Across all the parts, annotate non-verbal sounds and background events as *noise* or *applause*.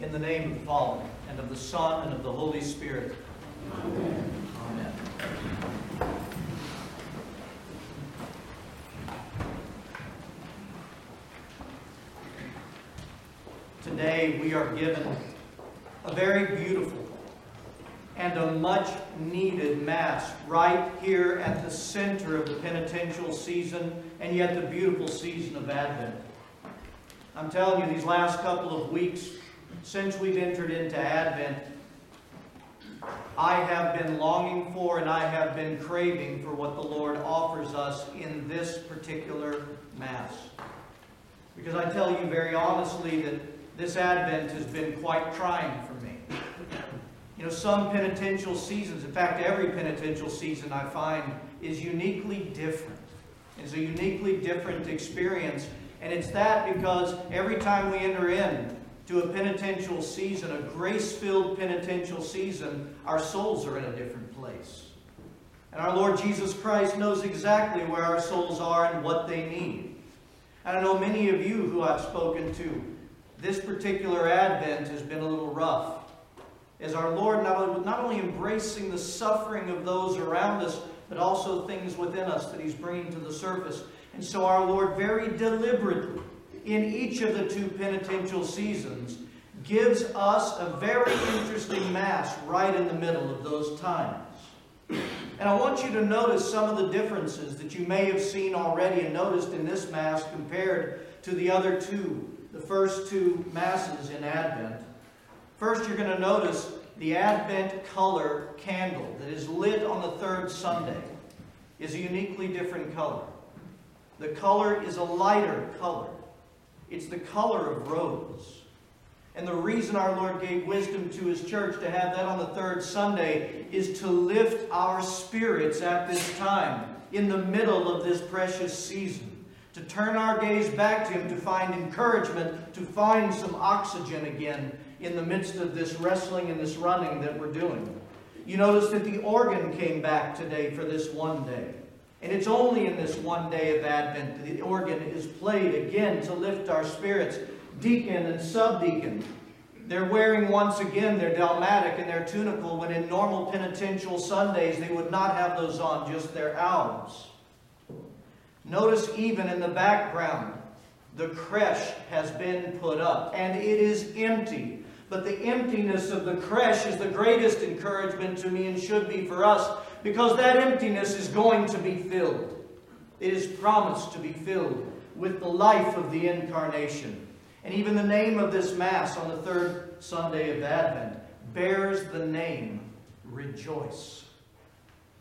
In the name of the Father, and of the Son, and of the Holy Spirit. Amen. Amen. Today we are given a very beautiful and a much needed Mass right here at the center of the penitential season and yet the beautiful season of Advent. I'm telling you, these last couple of weeks, since we've entered into Advent, I have been longing for and I have been craving for what the Lord offers us in this particular Mass. Because I tell you very honestly that this Advent has been quite trying for me. You know, some penitential seasons, in fact, every penitential season I find is uniquely different. It's a uniquely different experience. And it's that because every time we enter in to a penitential season, a grace-filled penitential season, our souls are in a different place. And our Lord Jesus Christ knows exactly where our souls are and what they need. And I know many of you who I've spoken to, this particular Advent has been a little rough. As our Lord not only, not only embracing the suffering of those around us, but also things within us that He's bringing to the surface. And so our Lord very deliberately, in each of the two penitential seasons, gives us a very interesting Mass right in the middle of those times. And I want you to notice some of the differences that you may have seen already and noticed in this Mass compared to the other two, the first two Masses in Advent. First, you're going to notice the Advent color candle that is lit on the third Sunday is a uniquely different color. The color is a lighter color. It's the color of rose. And the reason our Lord gave wisdom to His church to have that on the third Sunday is to lift our spirits at this time, in the middle of this precious season, to turn our gaze back to Him, to find encouragement, to find some oxygen again in the midst of this wrestling and this running that we're doing. You notice that the organ came back today for this one day. And it's only in this one day of Advent that the organ is played again to lift our spirits. Deacon and subdeacon, they're wearing once again their dalmatic and their tunicle when in normal penitential Sundays they would not have those on, just their albs. Notice even in the background, the creche has been put up and it is empty. But the emptiness of the creche is the greatest encouragement to me and should be for us because that emptiness is going to be filled. It is promised to be filled with the life of the incarnation. And even the name of this Mass on the third Sunday of Advent bears the name Rejoice.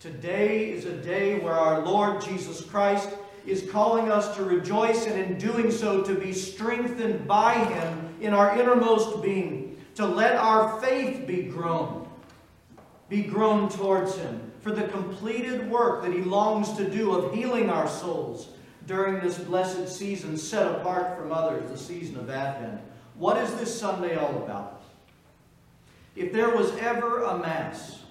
Today is a day where our Lord Jesus Christ is calling us to rejoice, and in doing so, to be strengthened by Him in our innermost being, to let our faith be grown, be grown towards Him for the completed work that He longs to do of healing our souls during this blessed season set apart from others, the season of Advent. What is this Sunday all about? If there was ever a Mass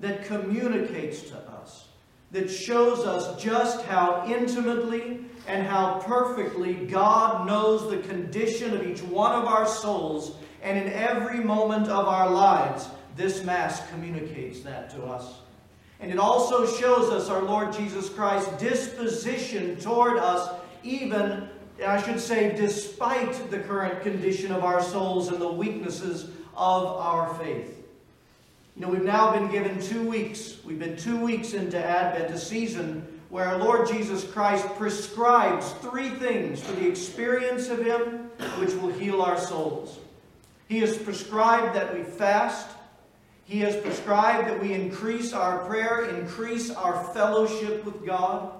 that communicates to us, that shows us just how intimately and how perfectly God knows the condition of each one of our souls and in every moment of our lives, this Mass communicates that to us. And it also shows us our Lord Jesus Christ's disposition toward us, even, I should say, despite the current condition of our souls and the weaknesses of our faith. You know, we've now been given two weeks. We've been two weeks into Advent, a season where our Lord Jesus Christ prescribes three things for the experience of Him which will heal our souls. He has prescribed that we fast, he has prescribed that we increase our prayer, increase our fellowship with God.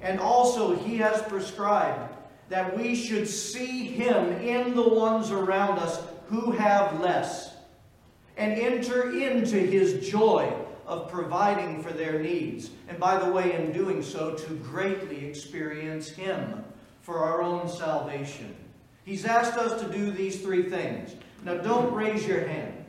And also, He has prescribed that we should see Him in the ones around us who have less and enter into His joy of providing for their needs. And by the way, in doing so, to greatly experience Him for our own salvation. He's asked us to do these three things. Now, don't raise your hand.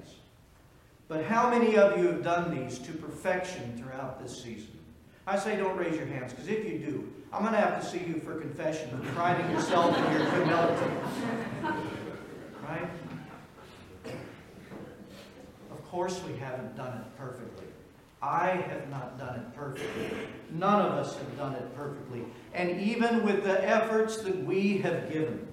But how many of you have done these to perfection throughout this season? I say don't raise your hands, because if you do, I'm going to have to see you for confession for priding yourself in your humility. Right? Of course, we haven't done it perfectly. I have not done it perfectly. None of us have done it perfectly. And even with the efforts that we have given,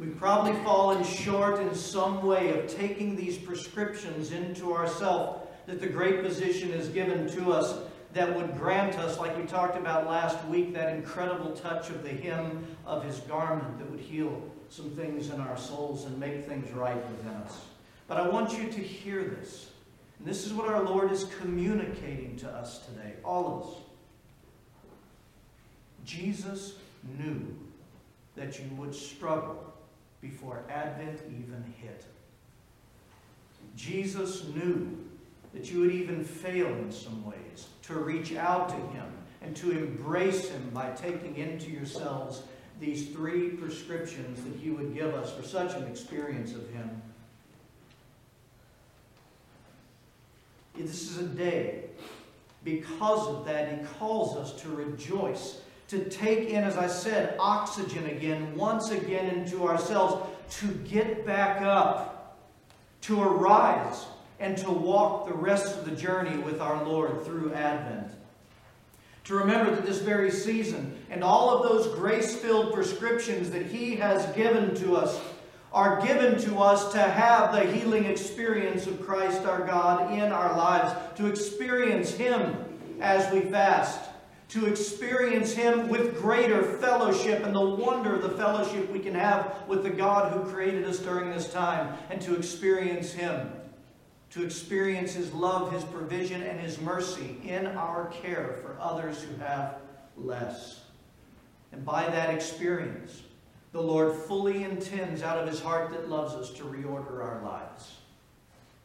we've probably fallen short in some way of taking these prescriptions into ourselves that the great physician has given to us that would grant us, like we talked about last week, that incredible touch of the hem of his garment that would heal some things in our souls and make things right within us. But I want you to hear this. And this is what our Lord is communicating to us today, all of us. Jesus knew that you would struggle before Advent even hit. Jesus knew that you would even fail in some ways to reach out to Him and to embrace Him by taking into yourselves these three prescriptions that He would give us for such an experience of Him. This is a day, because of that, He calls us to rejoice, to take in, as I said, oxygen again, once again into ourselves, to get back up, to arise, and to walk the rest of the journey with our Lord through Advent. To remember that this very season and all of those grace filled prescriptions that He has given to us are given to us to have the healing experience of Christ our God in our lives, to experience Him as we fast, to experience Him with greater fellowship and the wonder of the fellowship we can have with the God who created us during this time, and to experience Him to experience His love, His provision, and His mercy in our care for others who have less. And by that experience, the Lord fully intends out of His heart that loves us to reorder our lives.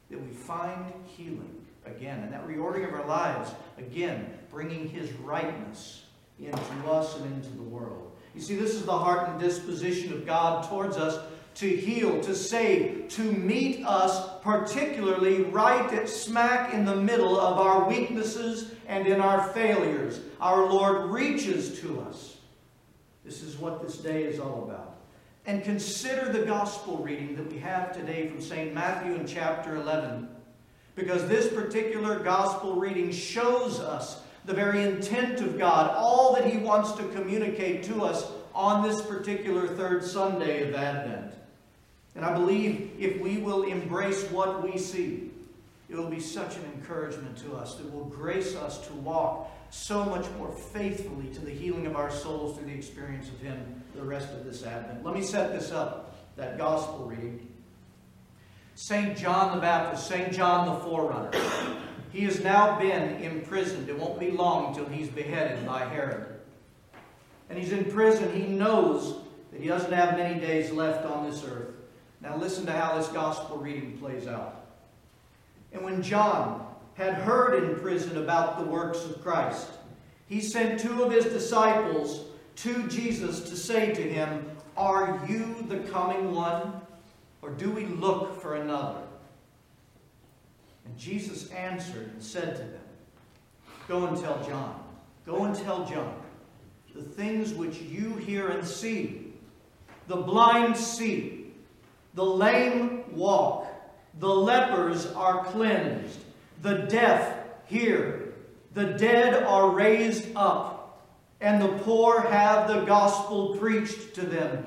That we find healing again. And that reordering of our lives, again, bringing His rightness into us and into the world. You see, this is the heart and disposition of God towards us to heal, to save, to meet us, particularly right at smack in the middle of our weaknesses and in our failures. Our Lord reaches to us. This is what this day is all about. And consider the gospel reading that we have today from St. Matthew in chapter 11. Because this particular gospel reading shows us the very intent of God, all that He wants to communicate to us on this particular third Sunday of Advent. And I believe if we will embrace what we see, it will be such an encouragement to us that will grace us to walk so much more faithfully to the healing of our souls through the experience of Him the rest of this Advent. Let me set this up, that gospel reading. St. John the Baptist, St. John the Forerunner. He has now been imprisoned. It won't be long until he's beheaded by Herod. And he's in prison. He knows that he doesn't have many days left on this earth. Now listen to how this gospel reading plays out. And when John had heard in prison about the works of Christ, he sent two of his disciples to Jesus to say to him, Are you the coming one, or do we look for another? And Jesus answered and said to them, Go and tell John, go and tell John the things which you hear and see. The blind see the lame walk. The lepers are cleansed. The deaf hear. The dead are raised up. And the poor have the gospel preached to them.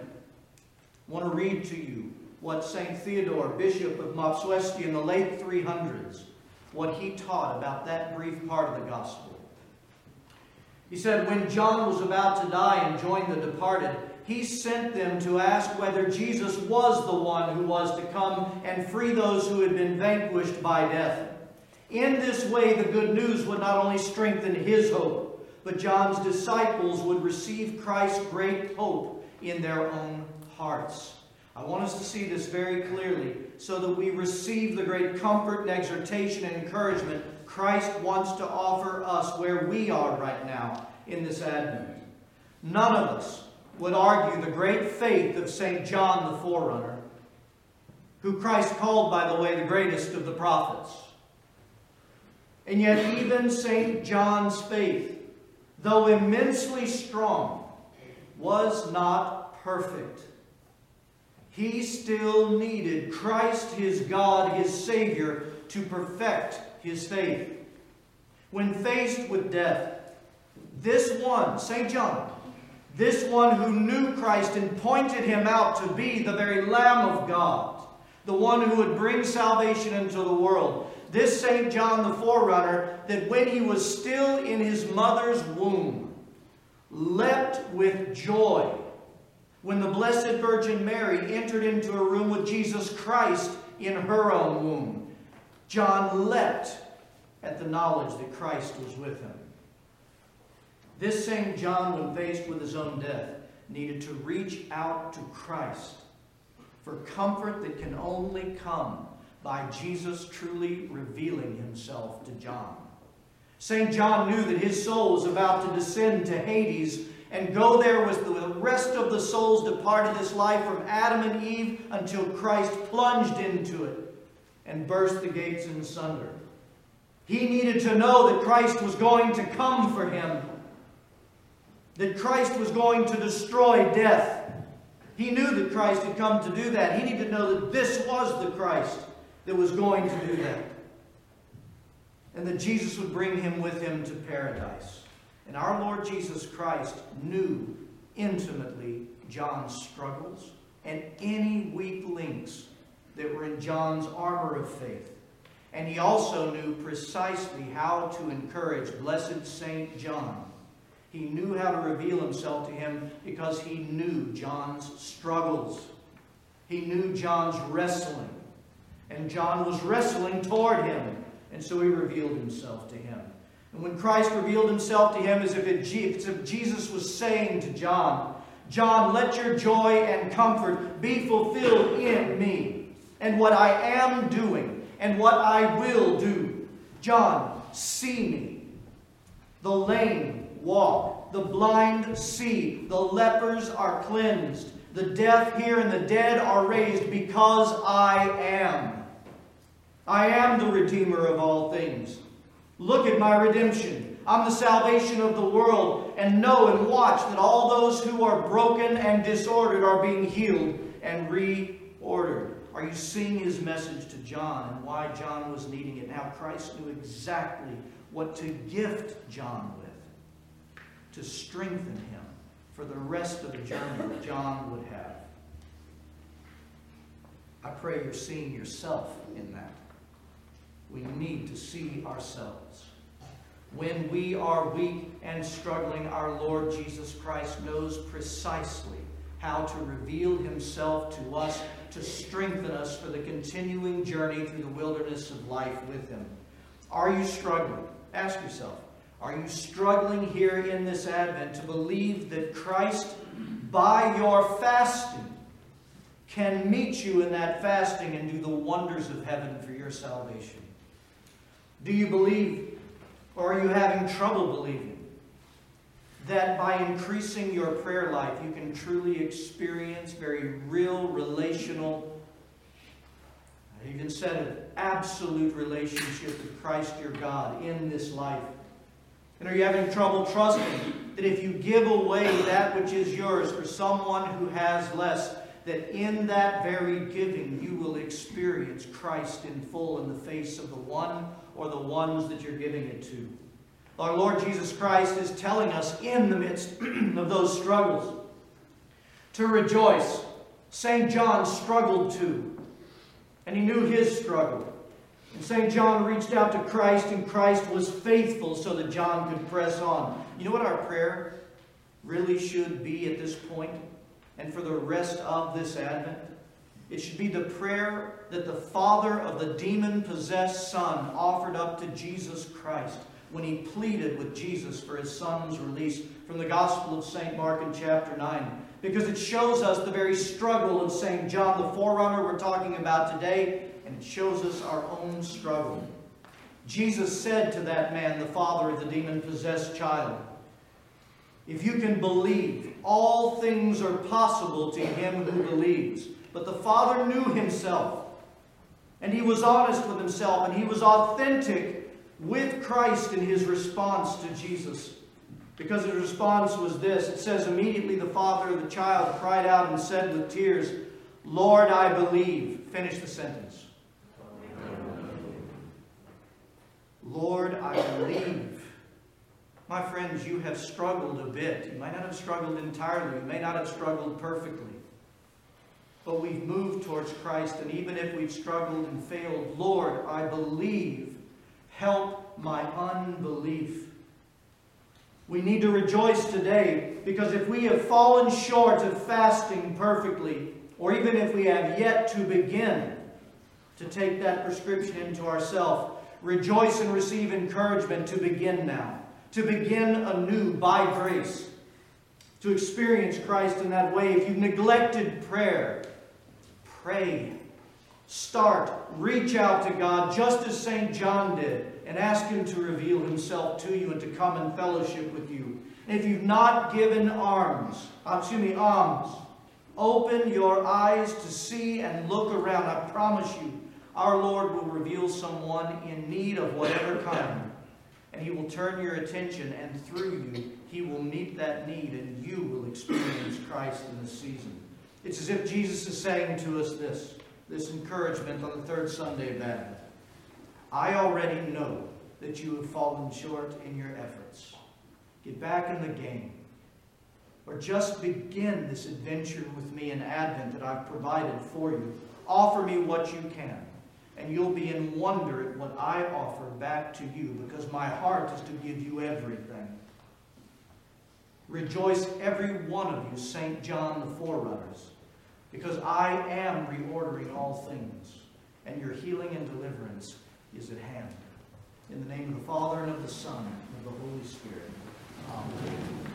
I want to read to you what St. Theodore, Bishop of Mopsuestia in the late 300s, what he taught about that brief part of the gospel. He said, When John was about to die and join the departed, he sent them to ask whether Jesus was the one who was to come and free those who had been vanquished by death. In this way, the good news would not only strengthen his hope, but John's disciples would receive Christ's great hope in their own hearts. I want us to see this very clearly so that we receive the great comfort and exhortation and encouragement Christ wants to offer us where we are right now in this Advent. None of us would argue the great faith of St. John the Forerunner, who Christ called, by the way, the greatest of the prophets. And yet, even St. John's faith, though immensely strong, was not perfect. He still needed Christ, his God, his Savior, to perfect his faith. When faced with death, this one, St. John, this one who knew Christ and pointed him out to be the very Lamb of God, the one who would bring salvation into the world. This St. John the forerunner, that when he was still in his mother's womb, leapt with joy when the Blessed Virgin Mary entered into a room with Jesus Christ in her own womb. John leapt at the knowledge that Christ was with him. This same John, when faced with his own death, needed to reach out to Christ for comfort that can only come by Jesus truly revealing himself to John. St. John knew that his soul was about to descend to Hades and go there with the rest of the souls departed this life from Adam and Eve until Christ plunged into it and burst the gates in sunder. He needed to know that Christ was going to come for him that Christ was going to destroy death. He knew that Christ had come to do that. He needed to know that this was the Christ that was going to do that. And that Jesus would bring him with him to paradise. And our Lord Jesus Christ knew intimately John's struggles and any weak links that were in John's armor of faith. And he also knew precisely how to encourage blessed Saint John he knew how to reveal himself to him because he knew John's struggles. He knew John's wrestling. And John was wrestling toward him. And so he revealed himself to him. And when Christ revealed himself to him, as if, it, as if Jesus was saying to John, John, let your joy and comfort be fulfilled in me, and what I am doing, and what I will do. John, see me. The lame walk. The blind see. The lepers are cleansed. The deaf hear and the dead are raised because I am. I am the Redeemer of all things. Look at my redemption. I'm the salvation of the world. And know and watch that all those who are broken and disordered are being healed and reordered. Are you seeing his message to John and why John was needing it? Now, Christ knew exactly what to gift John with to strengthen him for the rest of the journey that John would have. I pray you're seeing yourself in that. We need to see ourselves. When we are weak and struggling, our Lord Jesus Christ knows precisely how to reveal himself to us to strengthen us for the continuing journey through the wilderness of life with him. Are you struggling? Ask yourself, are you struggling here in this Advent to believe that Christ, by your fasting, can meet you in that fasting and do the wonders of heaven for your salvation? Do you believe, or are you having trouble believing, that by increasing your prayer life, you can truly experience very real relational, I even said it, absolute relationship with Christ your God in this life? And are you having trouble trusting that if you give away that which is yours for someone who has less, that in that very giving you will experience Christ in full in the face of the one or the ones that you're giving it to? Our Lord Jesus Christ is telling us in the midst *clears throat* of those struggles to rejoice. St. John struggled too, and he knew his struggle. And St. John reached out to Christ, and Christ was faithful so that John could press on. You know what our prayer really should be at this point and for the rest of this Advent? It should be the prayer that the father of the demon possessed son offered up to Jesus Christ when he pleaded with Jesus for his son's release from the Gospel of St. Mark in chapter 9. Because it shows us the very struggle of St. John, the forerunner we're talking about today, and it shows us our own struggle. Jesus said to that man, the father of the demon possessed child, If you can believe, all things are possible to him who believes. But the father knew himself, and he was honest with himself, and he was authentic with Christ in his response to Jesus. Because his response was this it says, Immediately the father of the child cried out and said with tears, Lord, I believe. Finish the sentence. Lord, I believe. My friends, you have struggled a bit. You might not have struggled entirely. You may not have struggled perfectly. But we've moved towards Christ, and even if we've struggled and failed, Lord, I believe. Help my unbelief. We need to rejoice today because if we have fallen short of fasting perfectly, or even if we have yet to begin to take that prescription into ourselves, rejoice and receive encouragement to begin now, to begin anew by grace, to experience Christ in that way. If you've neglected prayer, pray. Start. Reach out to God just as St. John did and ask Him to reveal Himself to you and to come in fellowship with you. If you've not given arms, uh, excuse me, alms, open your eyes to see and look around. I promise you, our Lord will reveal someone in need of whatever kind. And He will turn your attention, and through you, He will meet that need, and you will experience Christ in this season. It's as if Jesus is saying to us this this encouragement on the third Sunday of Advent. I already know that you have fallen short in your efforts. Get back in the game. Or just begin this adventure with me in Advent that I've provided for you. Offer me what you can, and you'll be in wonder at what I offer back to you because my heart is to give you everything. Rejoice, every one of you, St. John the Forerunners because I am reordering all things, and your healing and deliverance is at hand. In the name of the Father, and of the Son, and of the Holy Spirit. Amen.